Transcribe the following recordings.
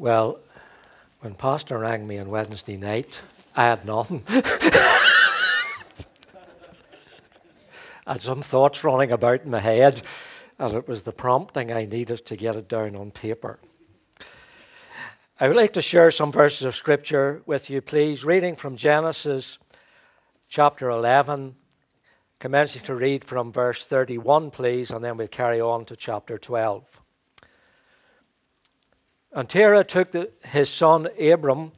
Well, when Pastor rang me on Wednesday night, I had nothing. I had some thoughts running about in my head, and it was the prompting I needed to get it down on paper. I would like to share some verses of Scripture with you, please, reading from Genesis chapter 11, commencing to read from verse 31, please, and then we'll carry on to chapter 12. And Terah took the, his son Abram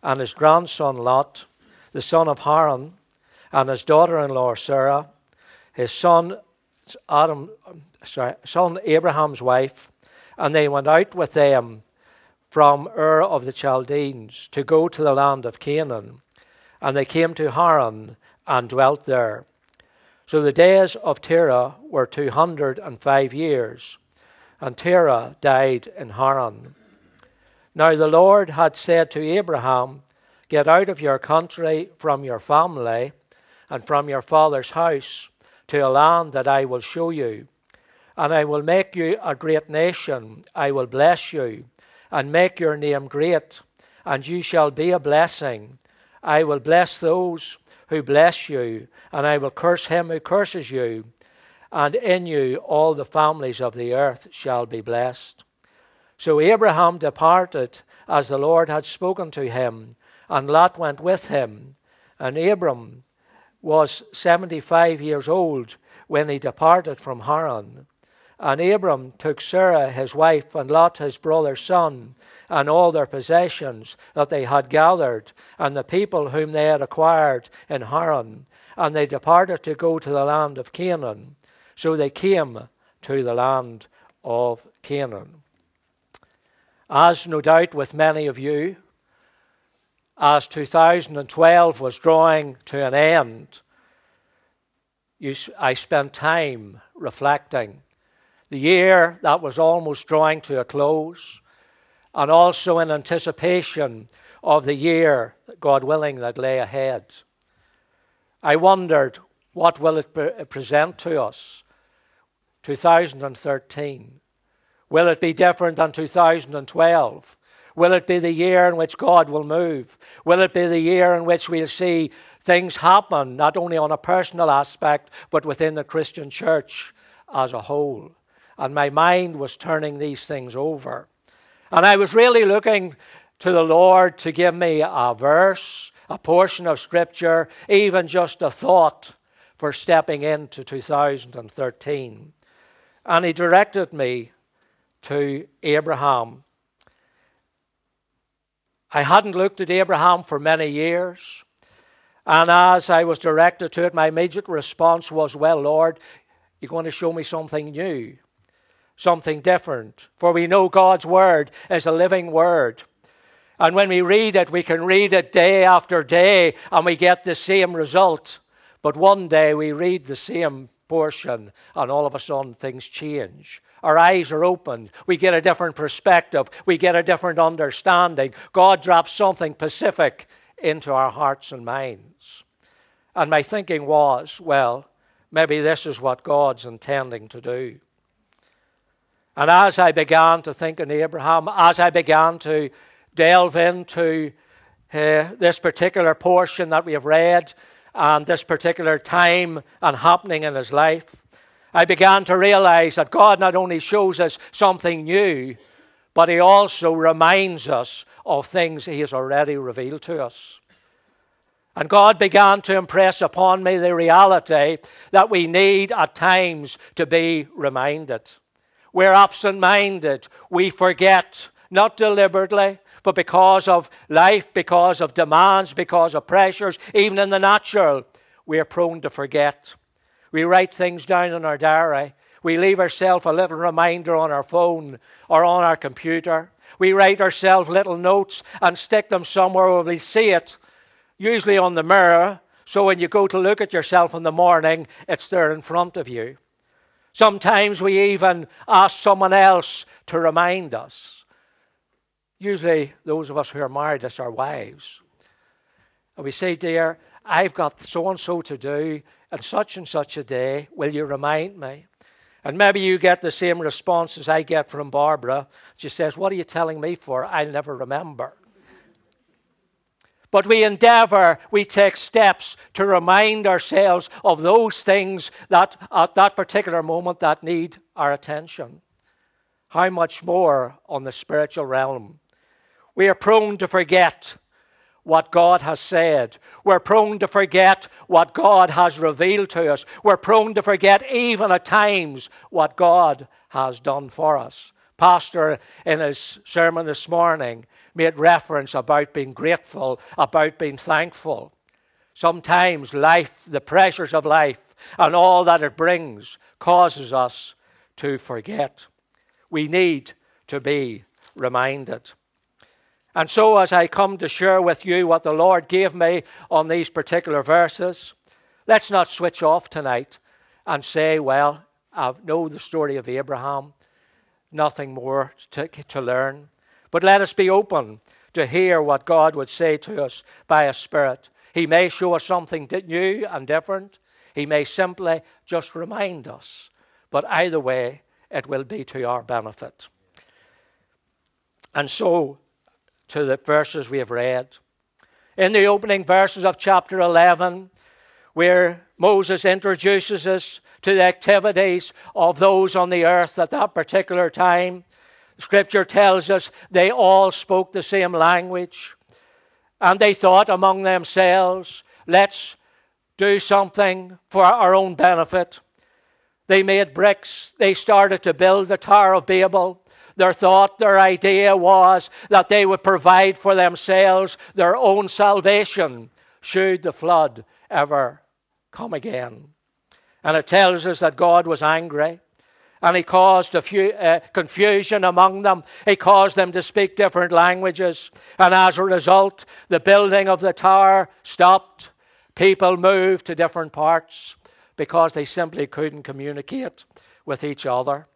and his grandson Lot, the son of Haran, and his daughter in law Sarah, his son Adam, sorry, son Abraham's wife, and they went out with them from Ur of the Chaldeans to go to the land of Canaan. And they came to Haran and dwelt there. So the days of Terah were two hundred and five years, and Terah died in Haran. Now the Lord had said to Abraham, Get out of your country, from your family, and from your father's house, to a land that I will show you. And I will make you a great nation. I will bless you, and make your name great, and you shall be a blessing. I will bless those who bless you, and I will curse him who curses you. And in you all the families of the earth shall be blessed. So Abraham departed as the Lord had spoken to him, and Lot went with him. And Abram was seventy five years old when he departed from Haran. And Abram took Sarah his wife, and Lot his brother's son, and all their possessions that they had gathered, and the people whom they had acquired in Haran. And they departed to go to the land of Canaan. So they came to the land of Canaan. As no doubt with many of you, as 2012 was drawing to an end, you, I spent time reflecting. The year that was almost drawing to a close, and also in anticipation of the year, God willing, that lay ahead. I wondered, what will it pre- present to us? 2013. Will it be different than 2012? Will it be the year in which God will move? Will it be the year in which we'll see things happen, not only on a personal aspect, but within the Christian church as a whole? And my mind was turning these things over. And I was really looking to the Lord to give me a verse, a portion of Scripture, even just a thought for stepping into 2013. And He directed me to Abraham. I hadn't looked at Abraham for many years. And as I was directed to it, my immediate response was, Well, Lord, you're going to show me something new, something different. For we know God's word is a living word. And when we read it, we can read it day after day and we get the same result. But one day we read the same portion and all of a sudden things change. Our eyes are opened. We get a different perspective. We get a different understanding. God drops something pacific into our hearts and minds. And my thinking was, well, maybe this is what God's intending to do. And as I began to think in Abraham, as I began to delve into uh, this particular portion that we have read and this particular time and happening in his life, I began to realize that God not only shows us something new, but He also reminds us of things He has already revealed to us. And God began to impress upon me the reality that we need at times to be reminded. We're absent minded. We forget, not deliberately, but because of life, because of demands, because of pressures, even in the natural, we are prone to forget. We write things down in our diary. We leave ourselves a little reminder on our phone or on our computer. We write ourselves little notes and stick them somewhere where we see it, usually on the mirror, so when you go to look at yourself in the morning, it's there in front of you. Sometimes we even ask someone else to remind us. Usually, those of us who are married, it's our wives. And we say, Dear, I've got so and so to do and such and such a day. Will you remind me? And maybe you get the same response as I get from Barbara. She says, What are you telling me for? I'll never remember. But we endeavor, we take steps to remind ourselves of those things that at that particular moment that need our attention. How much more on the spiritual realm? We are prone to forget what God has said. We're prone to forget what God has revealed to us. We're prone to forget, even at times, what God has done for us. Pastor, in his sermon this morning, made reference about being grateful, about being thankful. Sometimes life, the pressures of life, and all that it brings causes us to forget. We need to be reminded. And so, as I come to share with you what the Lord gave me on these particular verses, let's not switch off tonight and say, well, I know the story of Abraham, nothing more to, to learn. But let us be open to hear what God would say to us by His Spirit. He may show us something new and different. He may simply just remind us. But either way, it will be to our benefit. And so, to the verses we have read. In the opening verses of chapter 11, where Moses introduces us to the activities of those on the earth at that particular time, Scripture tells us they all spoke the same language. And they thought among themselves, let's do something for our own benefit. They made bricks. They started to build the Tower of Babel. Their thought, their idea was that they would provide for themselves their own salvation should the flood ever come again. And it tells us that God was angry and he caused a few, uh, confusion among them. He caused them to speak different languages. And as a result, the building of the tower stopped. People moved to different parts because they simply couldn't communicate with each other.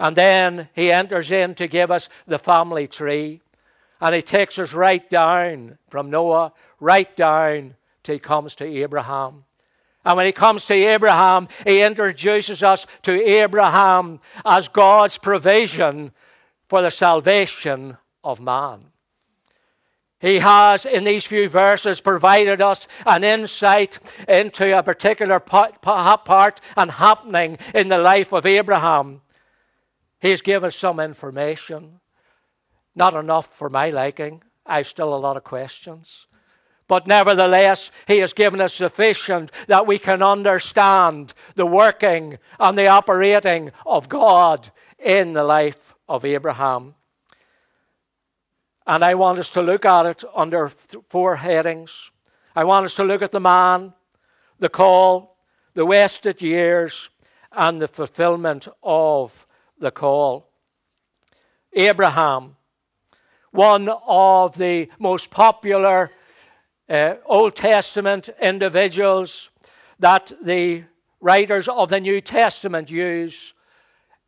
And then he enters in to give us the family tree. And he takes us right down from Noah, right down till he comes to Abraham. And when he comes to Abraham, he introduces us to Abraham as God's provision for the salvation of man. He has, in these few verses, provided us an insight into a particular part and happening in the life of Abraham. He's given us some information, not enough for my liking. I've still a lot of questions. But nevertheless, He has given us sufficient that we can understand the working and the operating of God in the life of Abraham. And I want us to look at it under four headings. I want us to look at the man, the call, the wasted years, and the fulfillment of the call. Abraham, one of the most popular uh, Old Testament individuals that the writers of the New Testament use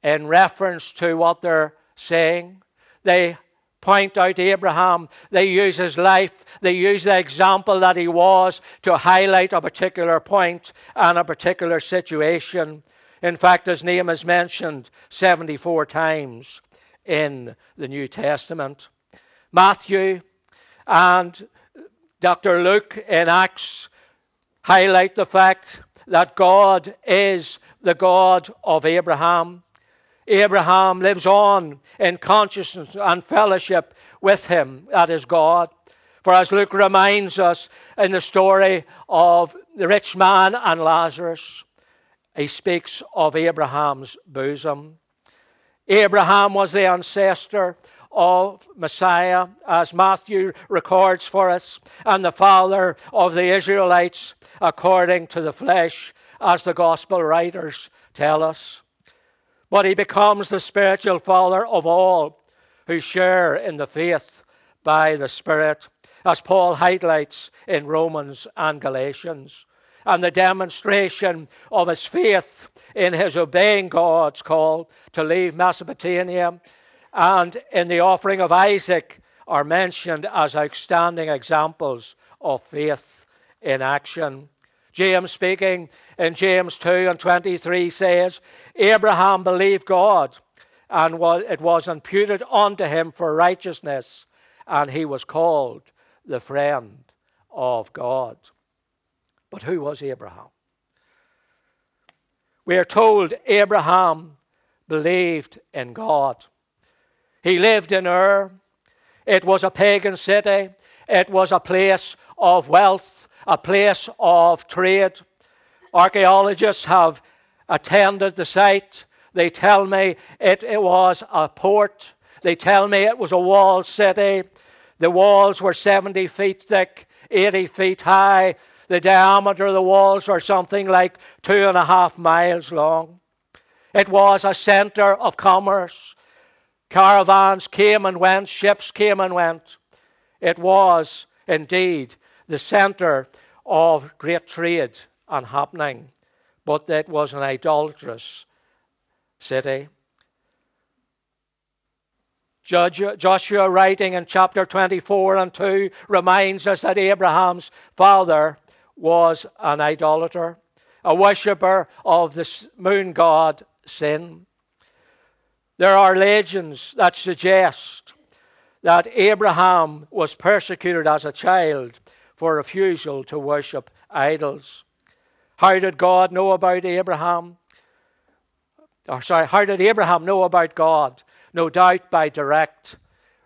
in reference to what they're saying. They point out Abraham, they use his life, they use the example that he was to highlight a particular point and a particular situation. In fact, his name is mentioned 74 times in the New Testament. Matthew and Dr. Luke in Acts highlight the fact that God is the God of Abraham. Abraham lives on in consciousness and fellowship with him, that is God. For as Luke reminds us in the story of the rich man and Lazarus, he speaks of Abraham's bosom. Abraham was the ancestor of Messiah, as Matthew records for us, and the father of the Israelites according to the flesh, as the gospel writers tell us. But he becomes the spiritual father of all who share in the faith by the Spirit, as Paul highlights in Romans and Galatians. And the demonstration of his faith in his obeying God's call to leave Mesopotamia and in the offering of Isaac are mentioned as outstanding examples of faith in action. James speaking in James 2 and 23 says, Abraham believed God, and it was imputed unto him for righteousness, and he was called the friend of God. But who was Abraham? We are told Abraham believed in God. He lived in Ur. It was a pagan city. It was a place of wealth, a place of trade. Archaeologists have attended the site. They tell me it, it was a port. They tell me it was a walled city. The walls were 70 feet thick, 80 feet high. The diameter of the walls are something like two and a half miles long. It was a center of commerce. Caravans came and went, ships came and went. It was indeed the center of great trade and happening, but it was an idolatrous city. Joshua, writing in chapter 24 and 2, reminds us that Abraham's father was an idolater, a worshipper of the moon god Sin. There are legends that suggest that Abraham was persecuted as a child for refusal to worship idols. How did God know about Abraham? Or sorry, how did Abraham know about God? No doubt by direct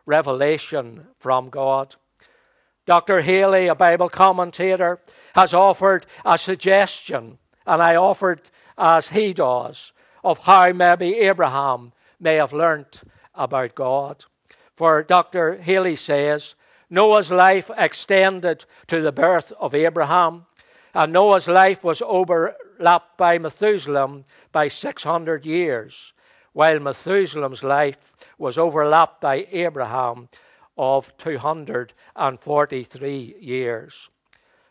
revelation from God. Dr. Halley, a Bible commentator, has offered a suggestion, and I offered as he does, of how maybe Abraham may have learnt about God. For Dr. Halley says, Noah's life extended to the birth of Abraham, and Noah's life was overlapped by Methuselah by 600 years, while Methuselah's life was overlapped by Abraham of 243 years.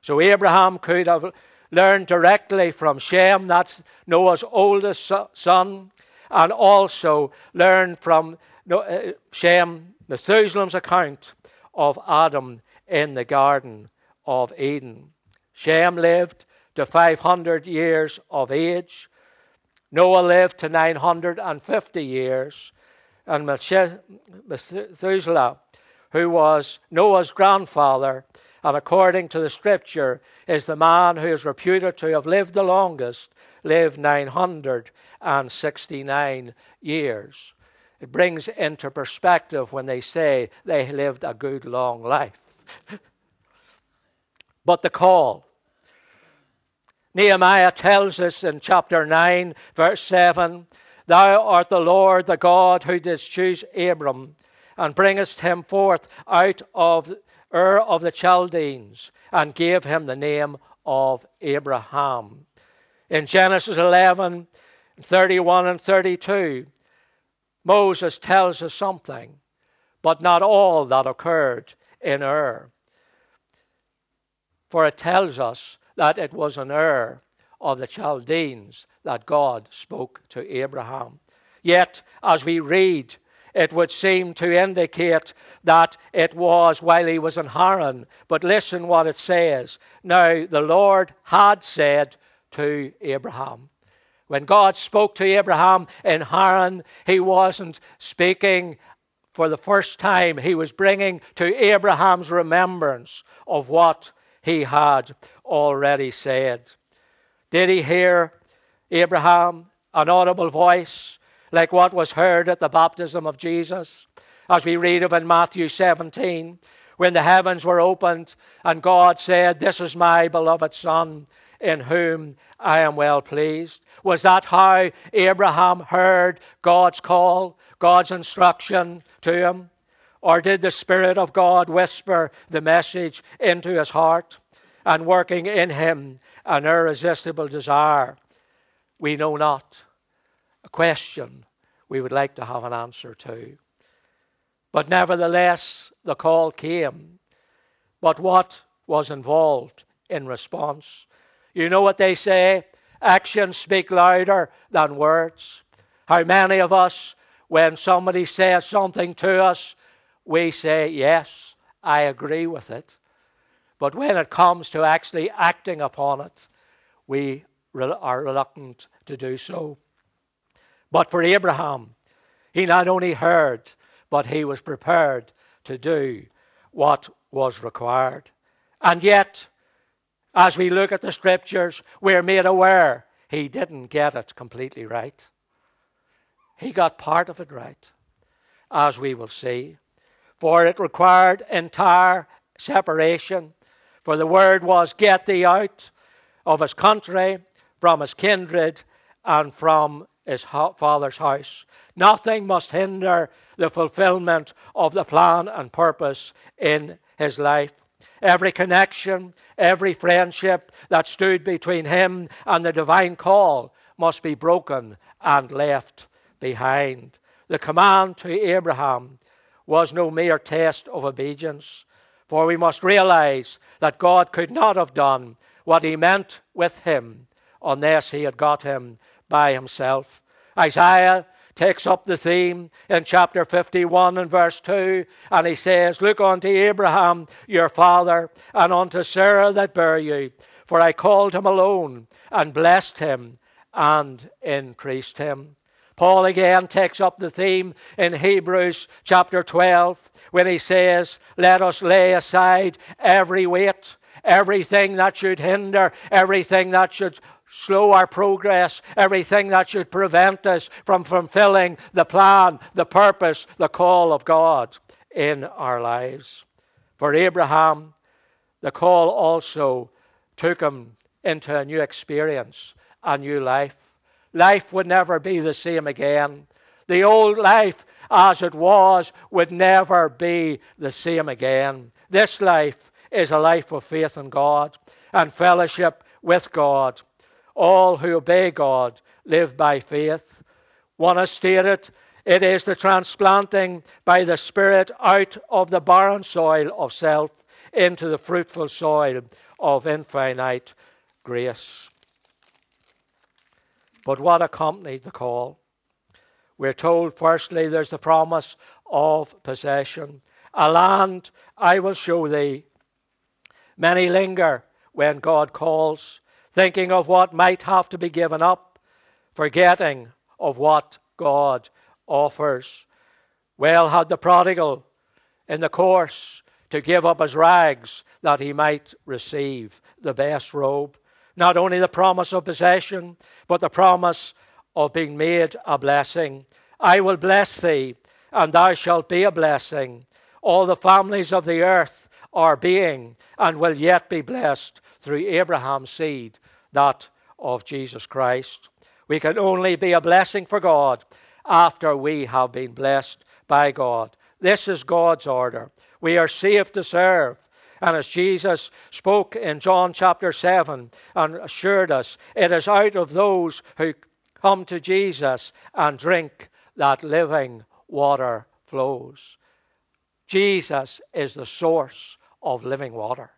So Abraham could have learned directly from Shem, that's Noah's oldest son, and also learned from uh, Shem, Methuselah's account of Adam in the Garden of Eden. Shem lived to 500 years of age. Noah lived to 950 years. And Methuselah, who was Noah's grandfather, and according to the scripture, is the man who is reputed to have lived the longest, lived 969 years. It brings into perspective when they say they lived a good long life. but the call. Nehemiah tells us in chapter 9, verse 7 Thou art the Lord, the God who didst choose Abram, and bringest him forth out of Ur of the Chaldeans, and gave him the name of Abraham. In Genesis 11, 31 and 32, Moses tells us something, but not all that occurred in Ur. For it tells us that it was in Ur of the Chaldeans that God spoke to Abraham. Yet, as we read it would seem to indicate that it was while he was in Haran. But listen what it says. Now, the Lord had said to Abraham. When God spoke to Abraham in Haran, he wasn't speaking for the first time. He was bringing to Abraham's remembrance of what he had already said. Did he hear Abraham, an audible voice? Like what was heard at the baptism of Jesus, as we read of in Matthew 17, when the heavens were opened and God said, This is my beloved Son, in whom I am well pleased. Was that how Abraham heard God's call, God's instruction to him? Or did the Spirit of God whisper the message into his heart and working in him an irresistible desire? We know not a question we would like to have an answer to. But nevertheless, the call came. But what was involved in response? You know what they say? Actions speak louder than words. How many of us, when somebody says something to us, we say, Yes, I agree with it. But when it comes to actually acting upon it, we are reluctant to do so. But for Abraham, he not only heard, but he was prepared to do what was required. And yet, as we look at the scriptures, we're made aware he didn't get it completely right. He got part of it right, as we will see. For it required entire separation. For the word was, Get thee out of his country, from his kindred, and from his father's house. Nothing must hinder the fulfillment of the plan and purpose in his life. Every connection, every friendship that stood between him and the divine call must be broken and left behind. The command to Abraham was no mere test of obedience, for we must realize that God could not have done what he meant with him unless he had got him by himself. Isaiah takes up the theme in chapter 51 and verse 2, and he says, Look unto Abraham your father, and unto Sarah that bare you, for I called him alone, and blessed him, and increased him. Paul again takes up the theme in Hebrews chapter 12 when he says, Let us lay aside every weight, everything that should hinder, everything that should slow our progress, everything that should prevent us from fulfilling the plan, the purpose, the call of God in our lives. For Abraham, the call also took him into a new experience, a new life. Life would never be the same again. The old life as it was would never be the same again. This life is a life of faith in God and fellowship with God. All who obey God live by faith. One has stated, it is the transplanting by the Spirit out of the barren soil of self into the fruitful soil of infinite grace. But what accompanied the call? We're told, firstly, there's the promise of possession. A land I will show thee. Many linger when God calls, thinking of what might have to be given up, forgetting of what God offers. Well had the prodigal in the course to give up his rags that he might receive the best robe. Not only the promise of possession, but the promise of being made a blessing. I will bless thee, and thou shalt be a blessing. All the families of the earth are being and will yet be blessed through Abraham's seed, that of Jesus Christ. We can only be a blessing for God after we have been blessed by God. This is God's order. We are saved to serve. And as Jesus spoke in John chapter 7 and assured us, it is out of those who come to Jesus and drink that living water flows. Jesus is the source of living water.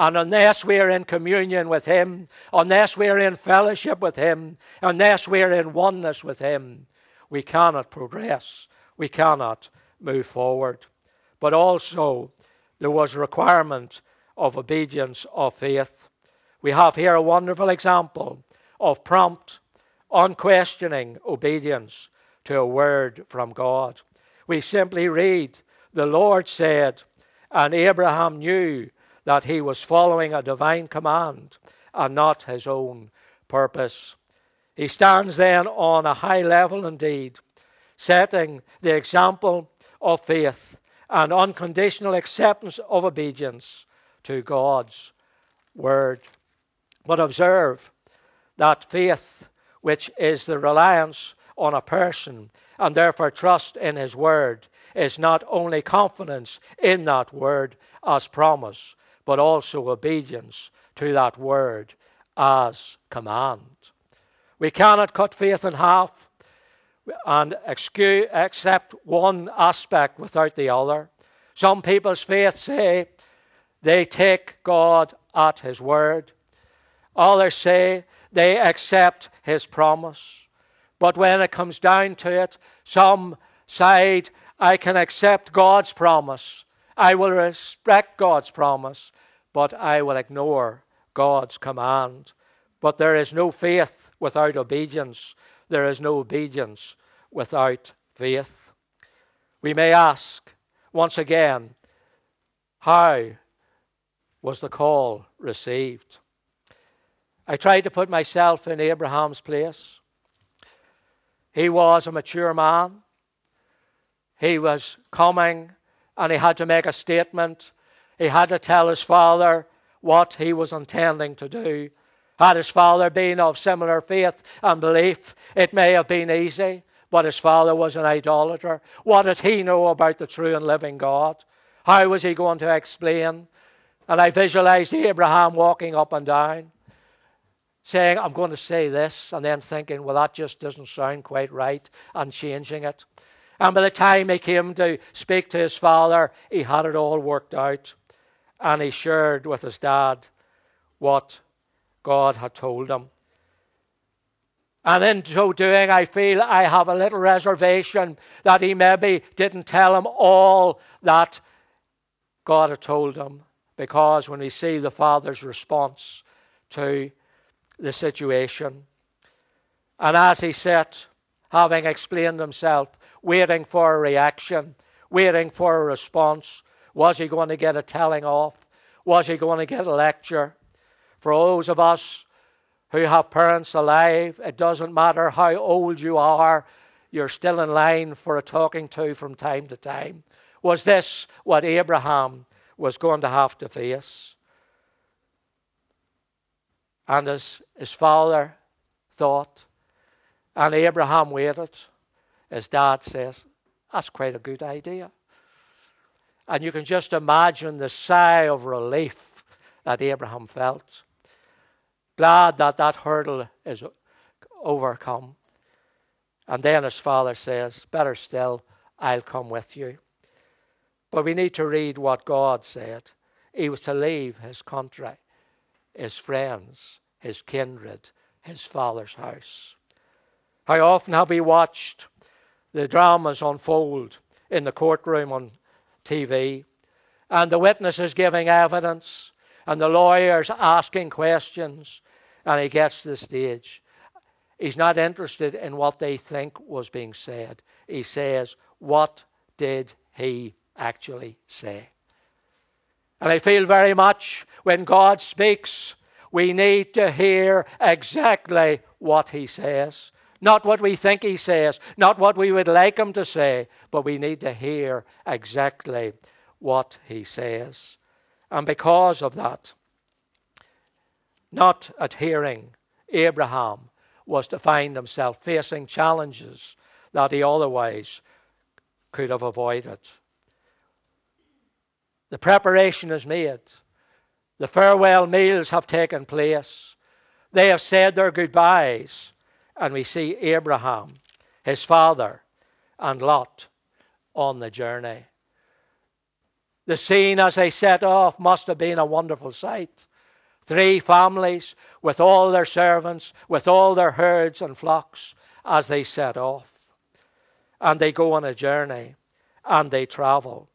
And unless we are in communion with Him, unless we are in fellowship with Him, unless we are in oneness with Him, we cannot progress. We cannot move forward. But also, there was a requirement of obedience of faith. We have here a wonderful example of prompt, unquestioning obedience to a word from God. We simply read, The Lord said, and Abraham knew that he was following a divine command and not his own purpose. He stands then on a high level indeed, setting the example of faith and unconditional acceptance of obedience to God's word. But observe that faith, which is the reliance on a person and therefore trust in his word, is not only confidence in that word as promise, but also obedience to that word as command. We cannot cut faith in half and excuse, accept one aspect without the other. Some people's faith say they take God at His word. Others say they accept His promise. But when it comes down to it, some side I can accept God's promise. I will respect God's promise, but I will ignore God's command. But there is no faith without obedience. There is no obedience without faith. We may ask once again, how was the call received? I tried to put myself in Abraham's place. He was a mature man. He was coming and he had to make a statement. He had to tell his father what he was intending to do. Had his father been of similar faith and belief, it may have been easy, but his father was an idolater. What did he know about the true and living God? How was he going to explain? And I visualized Abraham walking up and down, saying, I'm going to say this, and then thinking, well, that just doesn't sound quite right, and changing it. And by the time he came to speak to his father, he had it all worked out. And he shared with his dad what God had told him. And in so doing, I feel I have a little reservation that he maybe didn't tell him all that God had told him. Because when we see the father's response to the situation, and as he sat, having explained himself, waiting for a reaction, waiting for a response, was he going to get a telling off? Was he going to get a lecture? For those of us who have parents alive, it doesn't matter how old you are, you're still in line for a talking to from time to time. Was this what Abraham was going to have to face? And as his father thought, and Abraham waited, his dad says, That's quite a good idea. And you can just imagine the sigh of relief that Abraham felt glad that that hurdle is overcome. And then his father says, Better still, I'll come with you. But we need to read what God said. He was to leave his country, his friends, his kindred, his father's house. How often have we watched the dramas unfold in the courtroom on TV, and the witnesses giving evidence, and the lawyers asking questions, and he gets to the stage. He's not interested in what they think was being said. He says, What did he actually say? And I feel very much when God speaks, we need to hear exactly what he says. Not what we think he says, not what we would like him to say, but we need to hear exactly what he says. And because of that, not adhering, Abraham was to find himself facing challenges that he otherwise could have avoided. The preparation is made. The farewell meals have taken place. They have said their goodbyes. And we see Abraham, his father, and Lot on the journey. The scene as they set off must have been a wonderful sight. Three families with all their servants, with all their herds and flocks as they set off. And they go on a journey and they travel.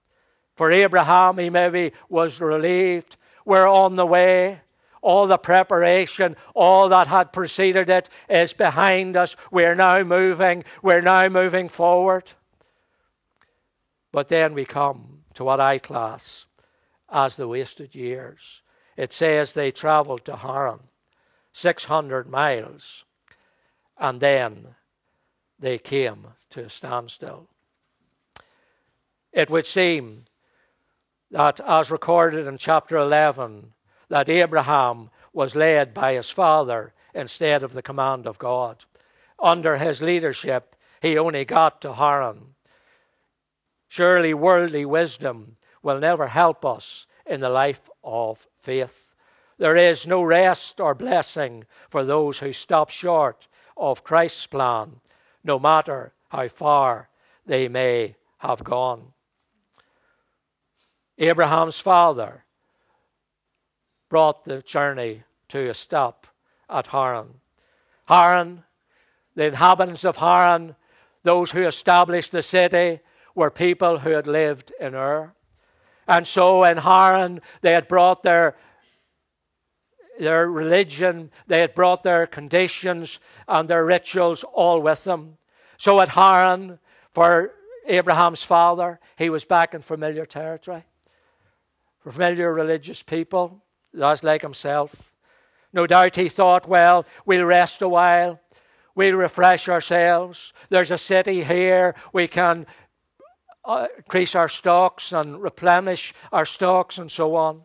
For Abraham, he maybe was relieved. We're on the way. All the preparation, all that had preceded it is behind us. We're now moving. We're now moving forward. But then we come to what I class as the wasted years it says they traveled to Haran, 600 miles, and then they came to a standstill. It would seem that, as recorded in chapter 11, that Abraham was led by his father instead of the command of God. Under his leadership, he only got to Haran. Surely worldly wisdom will never help us in the life of faith. There is no rest or blessing for those who stop short of Christ's plan, no matter how far they may have gone. Abraham's father brought the journey to a stop at Haran. Haran, the inhabitants of Haran, those who established the city, were people who had lived in Ur. And so in Haran, they had brought their their religion, they had brought their conditions and their rituals all with them. So at Haran, for Abraham's father, he was back in familiar territory. Familiar religious people, that's like himself. No doubt he thought, well, we'll rest a while, we'll refresh ourselves. There's a city here, we can uh, increase our stocks and replenish our stocks and so on.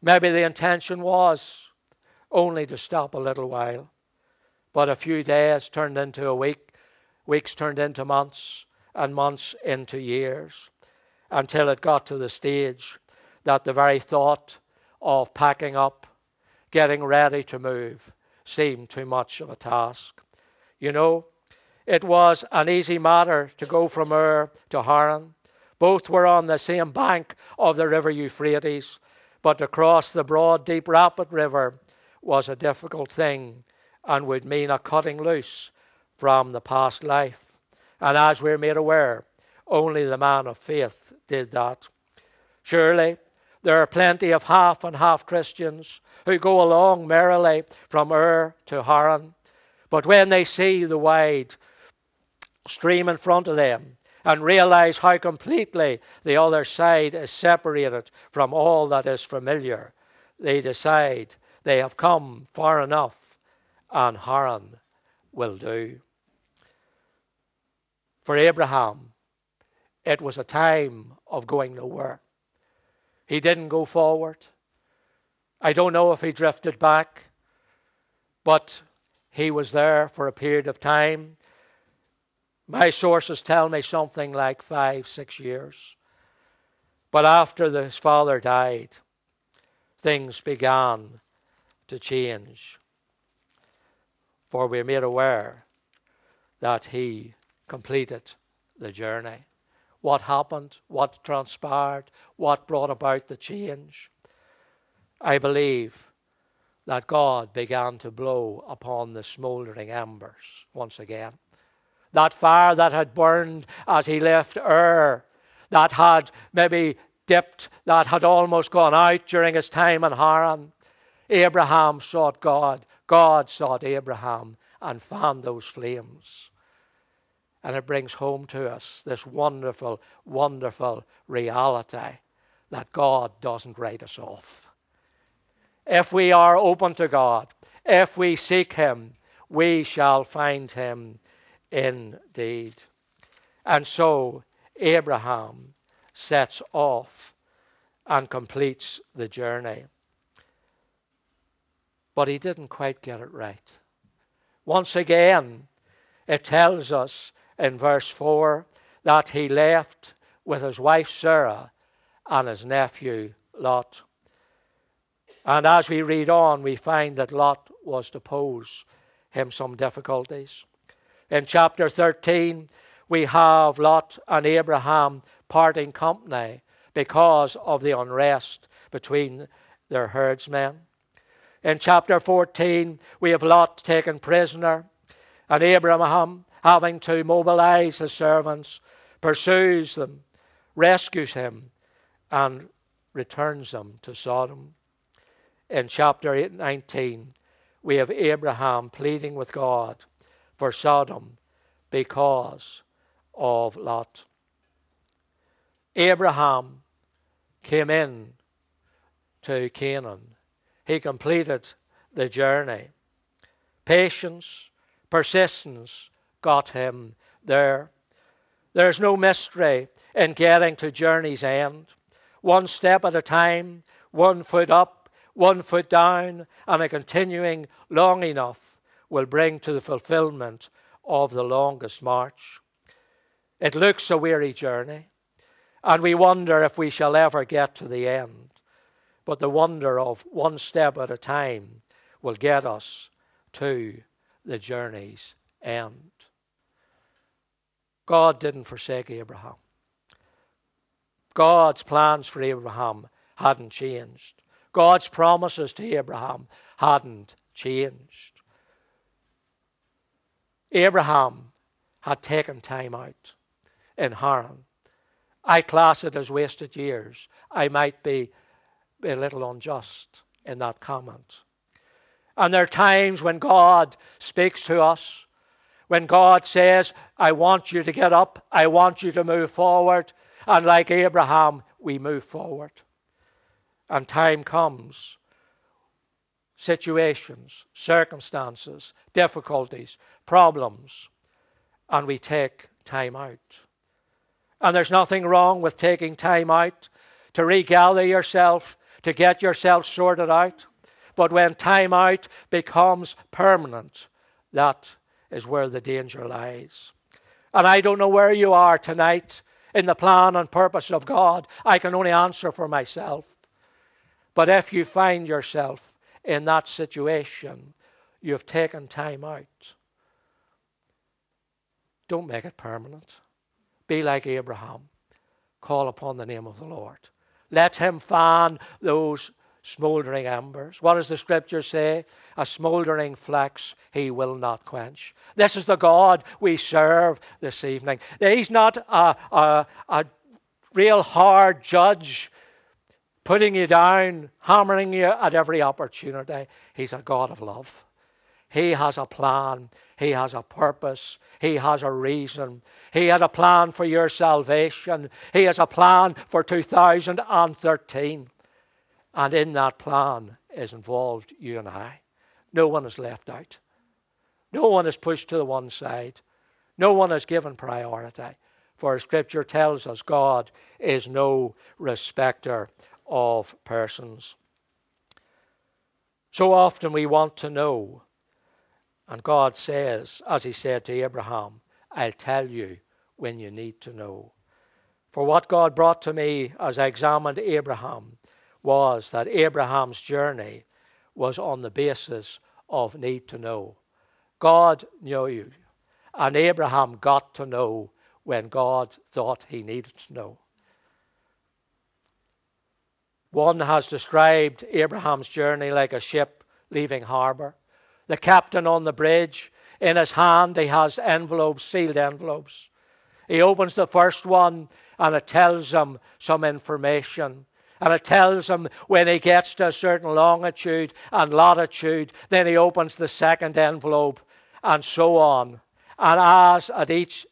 Maybe the intention was only to stop a little while, but a few days turned into a week, weeks turned into months, and months into years, until it got to the stage that the very thought of packing up, getting ready to move, seemed too much of a task. You know, it was an easy matter to go from Ur to Haran. Both were on the same bank of the river Euphrates, but to cross the broad, deep, rapid river was a difficult thing and would mean a cutting loose from the past life. And as we're made aware, only the man of faith did that. Surely, there are plenty of half and half Christians who go along merrily from Ur to Haran, but when they see the wide stream in front of them and realize how completely the other side is separated from all that is familiar, they decide they have come far enough and Haran will do. For Abraham, it was a time of going nowhere. He didn't go forward. I don't know if he drifted back, but he was there for a period of time my sources tell me something like five, six years. But after his father died, things began to change. For we're made aware that he completed the journey. What happened, what transpired, what brought about the change. I believe that God began to blow upon the smouldering embers once again that fire that had burned as he left Ur, that had maybe dipped, that had almost gone out during his time in Haran. Abraham sought God. God sought Abraham and fanned those flames. And it brings home to us this wonderful, wonderful reality that God doesn't write us off. If we are open to God, if we seek Him, we shall find Him indeed. And so Abraham sets off and completes the journey. But he didn't quite get it right. Once again, it tells us in verse 4 that he left with his wife Sarah and his nephew Lot. And as we read on, we find that Lot was to pose him some difficulties. In chapter 13, we have Lot and Abraham parting company because of the unrest between their herdsmen. In chapter 14, we have Lot taken prisoner, and Abraham, having to mobilize his servants, pursues them, rescues him, and returns them to Sodom. In chapter 8 19, we have Abraham pleading with God for Sodom because of Lot. Abraham came in to Canaan. He completed the journey. Patience, persistence got him there. There's no mystery in getting to journey's end. One step at a time, one foot up, one foot down, and a continuing long enough will bring to the fulfillment of the longest march. It looks a weary journey, and we wonder if we shall ever get to the end. But the wonder of one step at a time will get us to the journey's end. God didn't forsake Abraham. God's plans for Abraham hadn't changed. God's promises to Abraham hadn't changed. Abraham had taken time out in Haran. I class it as wasted years. I might be a little unjust in that comment. And there are times when God speaks to us, when God says, I want you to get up, I want you to move forward. And like Abraham, we move forward. And time comes, situations, circumstances, difficulties, problems, and we take time out. And there's nothing wrong with taking time out to regather yourself, to get yourself sorted out. But when time out becomes permanent, that is where the danger lies. And I don't know where you are tonight in the plan and purpose of God. I can only answer for myself. But if you find yourself in that situation, you've taken time out. Don't make it permanent. Be like Abraham. Call upon the name of the Lord. Let him fan those smoldering embers. What does the scripture say? A smoldering flax he will not quench. This is the God we serve this evening. He's not a, a, a real hard judge putting you down, hammering you at every opportunity. He's a God of love. He has a plan, He has a purpose, He has a reason. He had a plan for your salvation, He has a plan for 2013. And in that plan is involved you and I. No one is left out. No one is pushed to the one side. No one is given priority. For Scripture tells us God is no respecter of persons. So often we want to know, and God says, as He said to Abraham, I'll tell you when you need to know. For what God brought to me as I examined Abraham was that Abraham's journey was on the basis of need to know. God knew you, and Abraham got to know when God thought he needed to know. One has described Abraham's journey like a ship leaving harbour. The captain on the bridge, in his hand, he has envelopes, sealed envelopes. He opens the first one and it tells him some information. And it tells him when he gets to a certain longitude and latitude, then he opens the second envelope and so on. And as at each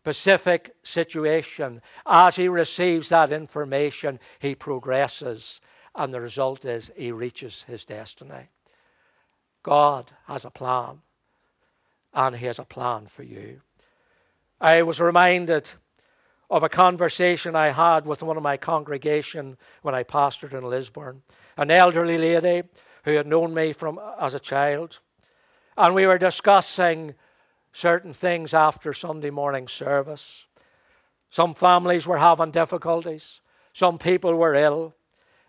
specific situation, as he receives that information, he progresses. And the result is he reaches his destiny. God has a plan, and he has a plan for you. I was reminded of a conversation I had with one of my congregation when I pastored in Lisburn, an elderly lady who had known me from as a child, and we were discussing certain things after Sunday morning service. Some families were having difficulties, some people were ill,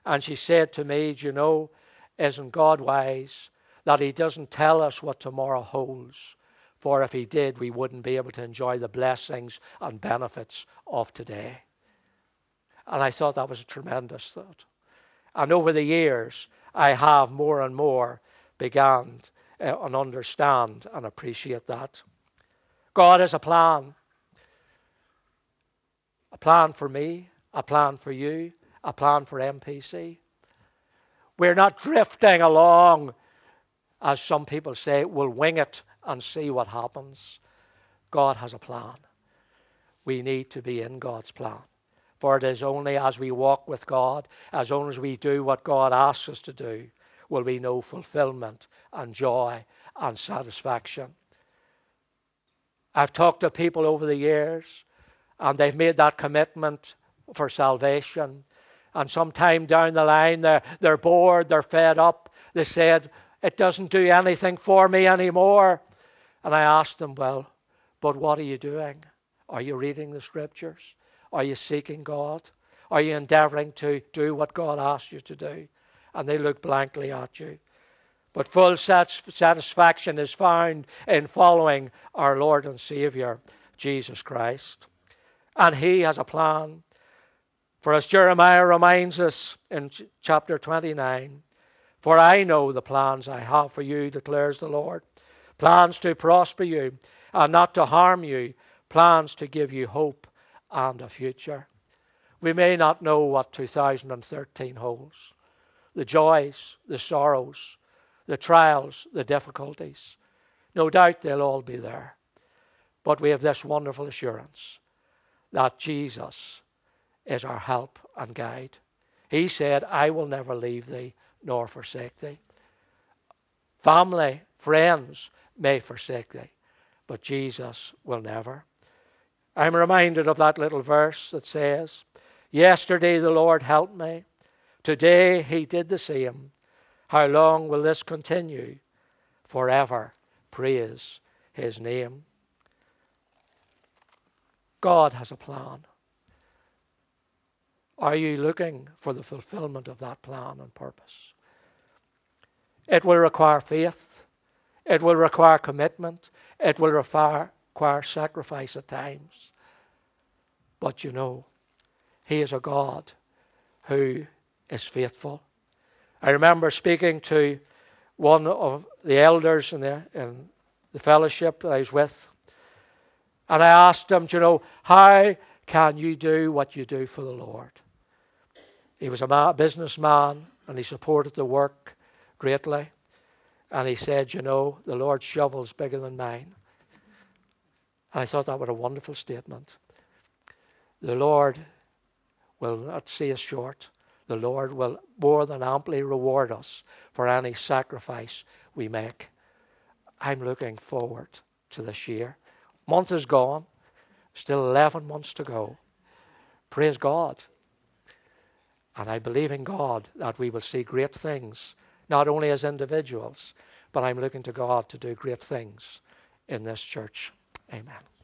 and she said to me, Do you know, isn't God wise that He doesn't tell us what tomorrow holds? For if he did, we wouldn't be able to enjoy the blessings and benefits of today. And I thought that was a tremendous thought. And over the years, I have more and more began uh, and understand and appreciate that. God has a plan. A plan for me, a plan for you, a plan for MPC. We're not drifting along, as some people say, we'll wing it and see what happens. God has a plan. We need to be in God's plan. For it is only as we walk with God, as only as we do what God asks us to do, will we know fulfillment and joy and satisfaction. I've talked to people over the years, and they've made that commitment for salvation. And sometime down the line, they're, they're bored, they're fed up. They said, It doesn't do anything for me anymore. And I asked them, Well, but what are you doing? Are you reading the scriptures? Are you seeking God? Are you endeavoring to do what God asked you to do? And they look blankly at you. But full satisfaction is found in following our Lord and Savior, Jesus Christ. And He has a plan. For as Jeremiah reminds us in chapter 29, For I know the plans I have for you, declares the Lord plans to prosper you and not to harm you, plans to give you hope and a future. We may not know what 2013 holds, the joys, the sorrows, the trials, the difficulties. No doubt they'll all be there. But we have this wonderful assurance that Jesus is our help and guide. He said, I will never leave thee nor forsake thee. Family, friends may forsake thee, but Jesus will never. I'm reminded of that little verse that says, Yesterday the Lord helped me. Today he did the same. How long will this continue? Forever. Praise his name. God has a plan. Are you looking for the fulfillment of that plan and purpose? It will require faith. It will require commitment. It will require, require sacrifice at times. But you know, He is a God who is faithful. I remember speaking to one of the elders in the, in the fellowship that I was with, and I asked him, you know, how can you do what you do for the Lord? He was a businessman and he supported the work greatly. And he said, You know, the Lord's shovel's bigger than mine. And I thought that was a wonderful statement. The Lord will not see us short. The Lord will more than amply reward us for any sacrifice we make. I'm looking forward to this year. Month is gone, still 11 months to go. Praise God. And I believe in God that we will see great things, not only as individuals, but I'm looking to God to do great things in this church. Amen.